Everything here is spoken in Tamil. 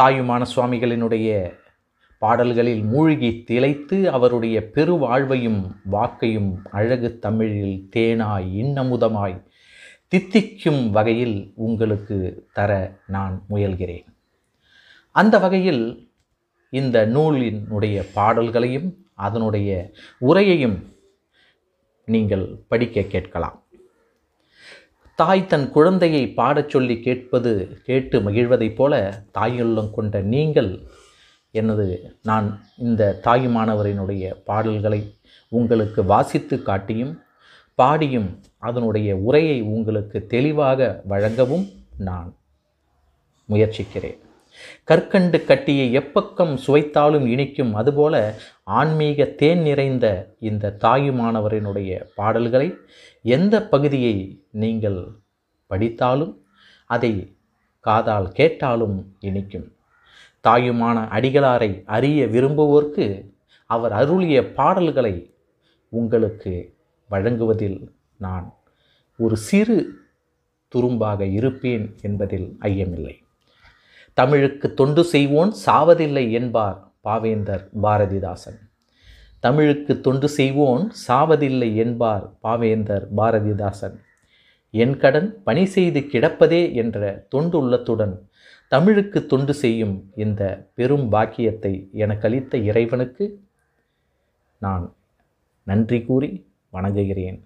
தாயுமான சுவாமிகளினுடைய பாடல்களில் மூழ்கி திளைத்து அவருடைய பெருவாழ்வையும் வாக்கையும் அழகு தமிழில் தேனாய் இன்னமுதமாய் தித்திக்கும் வகையில் உங்களுக்கு தர நான் முயல்கிறேன். அந்த வகையில் இந்த நூலினுடைய பாடல்களையும் அதனுடைய உரையையும் நீங்கள் படிக்க கேட்கலாம். தாய் தன் குழந்தையை பாடச் சொல்லி கேட்பது கேட்டு மகிழ்வதைப் போல தாயுள்ளம் கொண்ட நீங்கள் எனது நான் இந்த தாயுமானவரினுடைய பாடல்களை உங்களுக்கு வாசித்து காட்டியும் பாடியும் அதனுடைய உரையை உங்களுக்கு தெளிவாக வழங்கவும் நான் முயற்சிக்கிறேன். கற்கண்டு கட்டியை எப்பக்கம் சுவைத்தாலும் இனிக்கும் அதுபோல ஆன்மீக தேன் நிறைந்த இந்த தாயுமானவரினுடைய பாடல்களை எந்த பகுதியை நீங்கள் படித்தாலும் அதை காதால் கேட்டாலும் இனிக்கும். தாயுமான அடிகளாரை அறிய விரும்புவோர்க்கு அவர் அருளிய பாடல்களை உங்களுக்கு வழங்குவதில் நான் ஒரு சிறு துரும்பாக இருப்பேன் என்பதில் ஐயமில்லை. தமிழுக்கு தொண்டு செய்வோன் சாவதில்லை என்பார் பாவேந்தர் பாரதிதாசன். தமிழுக்கு தொண்டு செய்வோன் சாவதில்லை என்பார் பாவேந்தர் பாரதிதாசன். என் கடன் பணி செய்து கிடப்பதே என்ற தொண்டு உள்ளத்துடன் தமிழுக்கு தொண்டு செய்யும் இந்த பெரும் பாக்கியத்தை எனக்களித்த இறைவனுக்கு நான் நன்றி கூறி வணங்குகிறேன்.